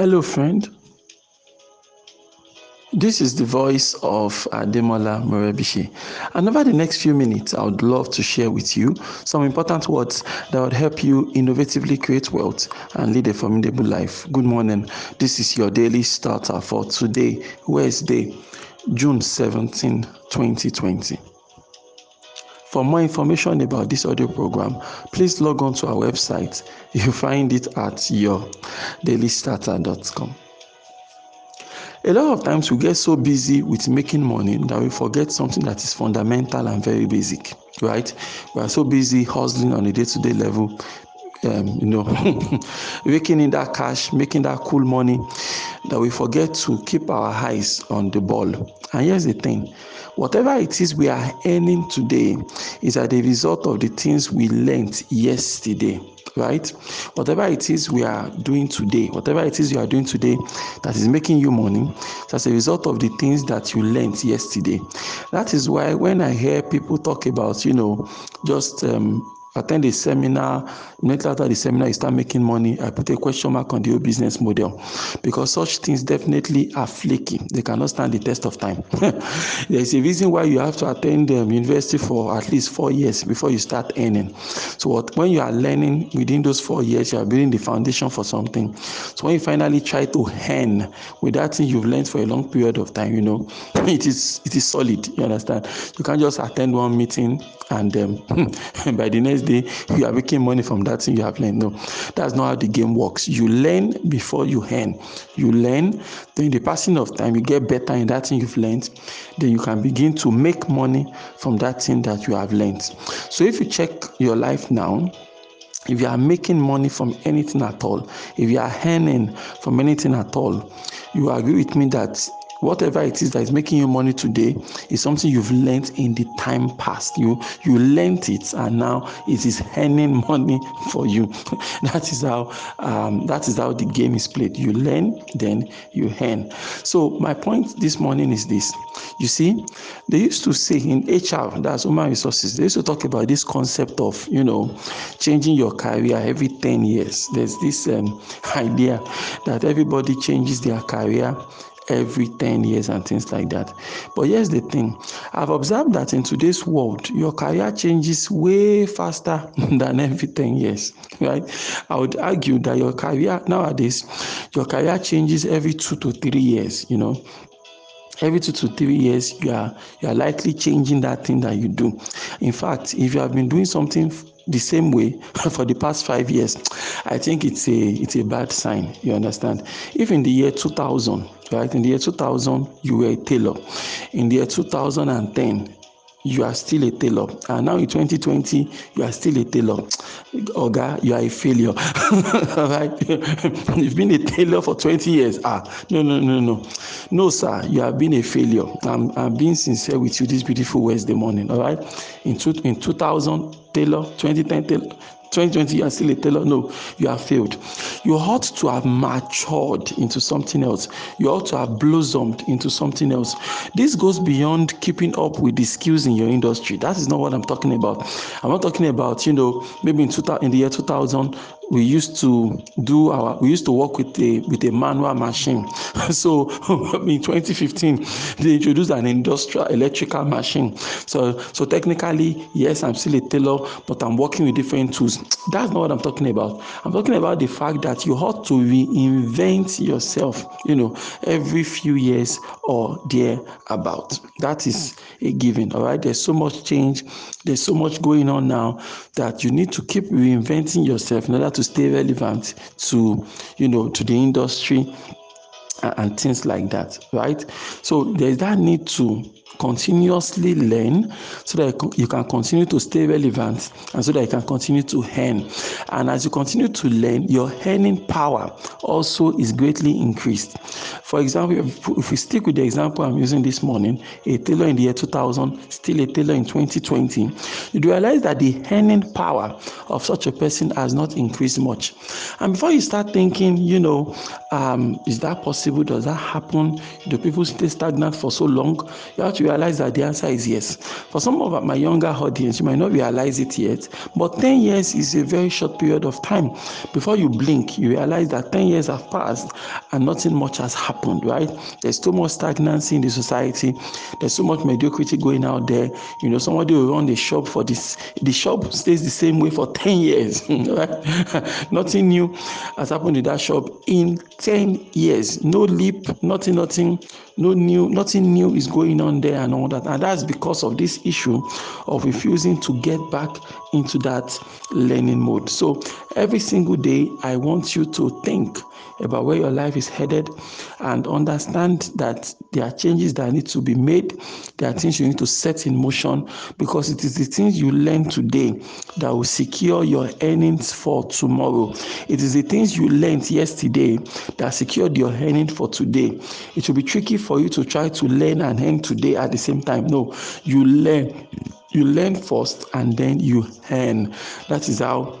Hello, friend. This is the voice of Ademola Morebise. And over the next few minutes, I would love to share with you some important words that would help you innovatively create wealth and lead a formidable life. Good morning. This is your daily starter for today, Wednesday, June 17, 2020. For more information about this audio program, please log on to our website. You find it at yourdailystarter.com. A lot of times we get so busy with making money that we forget something that is fundamental and very basic, right? We are so busy hustling on a day to day level, um, you know, raking in that cash, making that cool money, that we forget to keep our eyes on the ball. And here's the thing whatever it is we are earning today is as a result of the things we learned yesterday right whatever it is we are doing today whatever it is you are doing today that is making you money as a result of the things that you learned yesterday that is why when i hear people talk about you know just um, attend a seminar. Immediately after the seminar you start making money. I put a question mark on the whole business model. Because such things definitely are flaky. They cannot stand the test of time. There is a reason why you have to attend um, university for at least four years before you start earning. So what, when you are learning within those four years you are building the foundation for something. So when you finally try to earn with that thing you've learned for a long period of time you know it is it is solid. You understand? You can't just attend one meeting and um, by the next day you are making money from that thing you have learned. No that's not how the game works. You learn before you earn. You learn then the passing of time. You get better in that thing you've learned. Then you can begin to make money from that thing that you have learned. So if you check your life now if you are making money from anything at all if you are earning from anything at all you agree with me that whatever it is that is making you money today is something you've learned in the time past. You you learned it and now it is earning money for you. That is how um, that is how the game is played. You learn then you earn. So my point this morning is this. You see they used to say in hr that's human resources they used to talk about this concept of you know changing your career every 10 years. There's this um, idea that everybody changes their career every 10 years and things like that. But here's the thing I've observed that in today's world, your career changes way faster than every 10 years, right? I would argue that your career nowadays, your career changes every two to three years, you know every two to three years you are you are likely changing that thing that you do in fact if you have been doing something the same way for the past five years i think it's a it's a bad sign you understand? If in the year 2000 right in the year 2000 you were a tailor. In the year 2010 you are still a tailor. And now in 2020 you are still a tailor. Oga you are a failure. Right? You've been a tailor for 20 years. Ah no no no no no sir you have been a failure. I'm i'm being sincere with you this beautiful wednesday morning all right? In two in 2000 tailor 2010 tailor 2020 you are still a tailor no you have failed. You ought to have matured into something else. You ought to have blossomed into something else. This goes beyond keeping up with the skills in your industry. That is not what i'm talking about. I'm not talking about you know maybe in, 2000, in the year 2000 we used to do our we used to work with a with a manual machine. So in 2015 they introduced an industrial electrical machine. So so technically yes i'm still a tailor but i'm working with different tools. That's not what i'm talking about. I'm talking about the fact that you ought to reinvent yourself you know every few years or there about that is a given all right? There's so much change. There's so much going on now that you need to keep reinventing yourself in order to stay relevant to you know to the industry uh, and things like that right? So there's that need to continuously learn so that you can continue to stay relevant and so that you can continue to earn. And as you continue to learn your earning power also is greatly increased. For example if, we stick with the example i'm using this morning a tailor in the year 2000 still a tailor in 2020 you realize that the earning power of such a person has not increased much. And before you start thinking you know um, is that possible? Does that happen? Do people stay stagnant for so long? You have to realize that the answer is yes. For some of my younger audience, you might not realize it yet, but 10 years is a very short period of time. Before you blink, you realize that 10 years have passed and nothing much has happened, right? There's too much stagnancy in the society. There's so much mediocrity going out there. You know, somebody will run the shop for this, the shop stays the same way for 10 years, right? nothing new has happened in that shop in 10 years. No leap, nothing, nothing, no new, nothing new is going on there and all that. And that's because of this issue of refusing to get back into that learning mode. So every single day, I want you to think about where your life is headed and understand that there are changes that need to be made. There are things you need to set in motion because it is the things you learn today that will secure your earnings for tomorrow. It is the things you learned yesterday that secured your earnings for today. It will be tricky for you to try to learn and earn today at the same time. No, you learn. You learn first and then you earn. That is how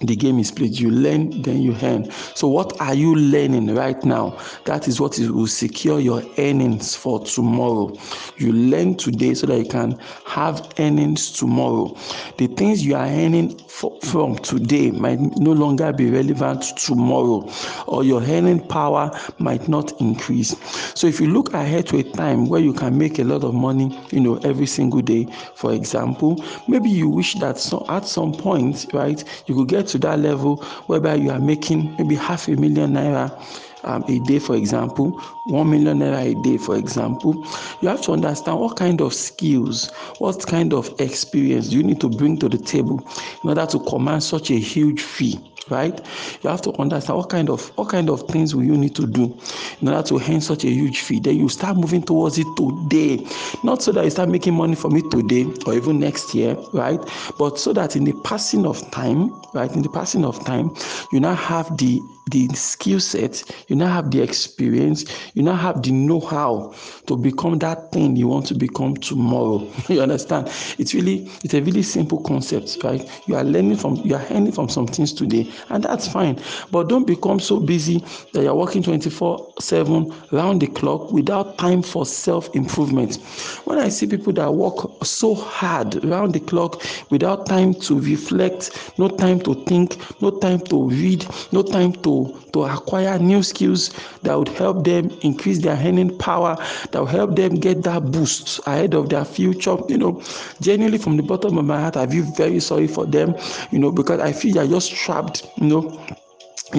the game is played. You learn then you earn. So what are you learning right now? That is what will secure your earnings for tomorrow. You learn today so that you can have earnings tomorrow. The things you are earning for, from today might no longer be relevant tomorrow or your earning power might not increase. So if you look ahead to a time where you can make a lot of money you know every single day for example maybe you wish that so at some point right you could get to that level whereby you are making maybe half a million naira um, a day, for example, one million naira a day, for example, you have to understand what kind of skills, what kind of experience you need to bring to the table in order to command such a huge fee right you have to understand what kind of what kind of things will you need to do in order to earn such a huge fee then you start moving towards it today not so that you start making money from it today or even next year right but so that in the passing of time right in the passing of time you now have the the skill set, you now have the experience, you now have the know-how to become that thing you want to become tomorrow. you understand? It's really it's a really simple concept, right? You are learning from you are learning from some things today, and that's fine. But don't become so busy that you're working 24-7 round the clock without time for self-improvement. When I see people that work so hard round the clock without time to reflect, no time to think, no time to read, no time to to, acquire new skills that would help them increase their earning power, that will help them get that boost ahead of their future. You know, genuinely from the bottom of my heart, I feel very sorry for them, you know, because I feel they're just trapped, you know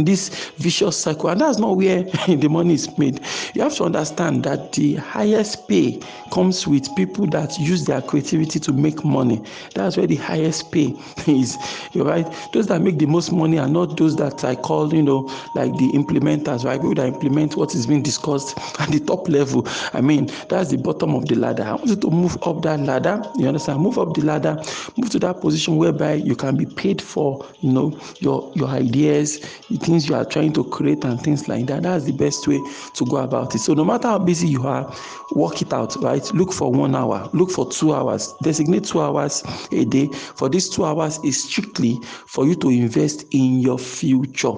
this vicious cycle and that's not where the money is made. You have to understand that the highest pay comes with people that use their creativity to make money. That's where the highest pay is you're right? Those that make the most money are not those that i call you know like the implementers right? People that implement what is being discussed at the top level. I mean that's the bottom of the ladder. I want you to move up that ladder you understand? Move up the ladder. Move to that position whereby you can be paid for you know your your ideas things you are trying to create and things like that. That's the best way to go about it. So no matter how busy you are, work it out, right? Look for one hour, look for two hours, designate two hours a day. For these two hours is strictly for you to invest in your future.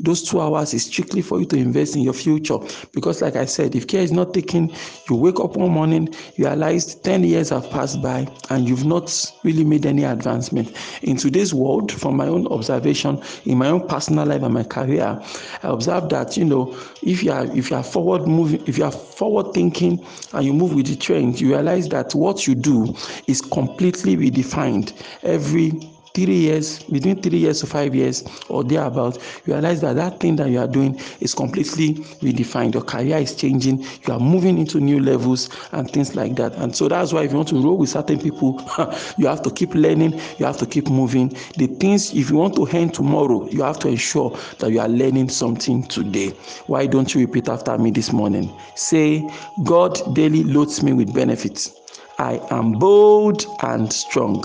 Those two hours is strictly for you to invest in your future. Because like I said, if care is not taken, you wake up one morning, you realize 10 years have passed by and you've not really made any advancement. In today's world, from my own observation, in my own personal life and my career, I observe that you know if you are if you are forward moving, if you are forward thinking and you move with the trend, you realize that what you do is completely redefined. Every three years between three years to five years or thereabout you realize that that thing that you are doing is completely redefined. Your career is changing. You are moving into new levels and things like that. And so that's why if you want to roll with certain people you have to keep learning you have to keep moving. The things if you want to earn tomorrow you have to ensure that you are learning something today. Why don't you repeat after me this morning? Say god daily loads me with benefits. I am bold and strong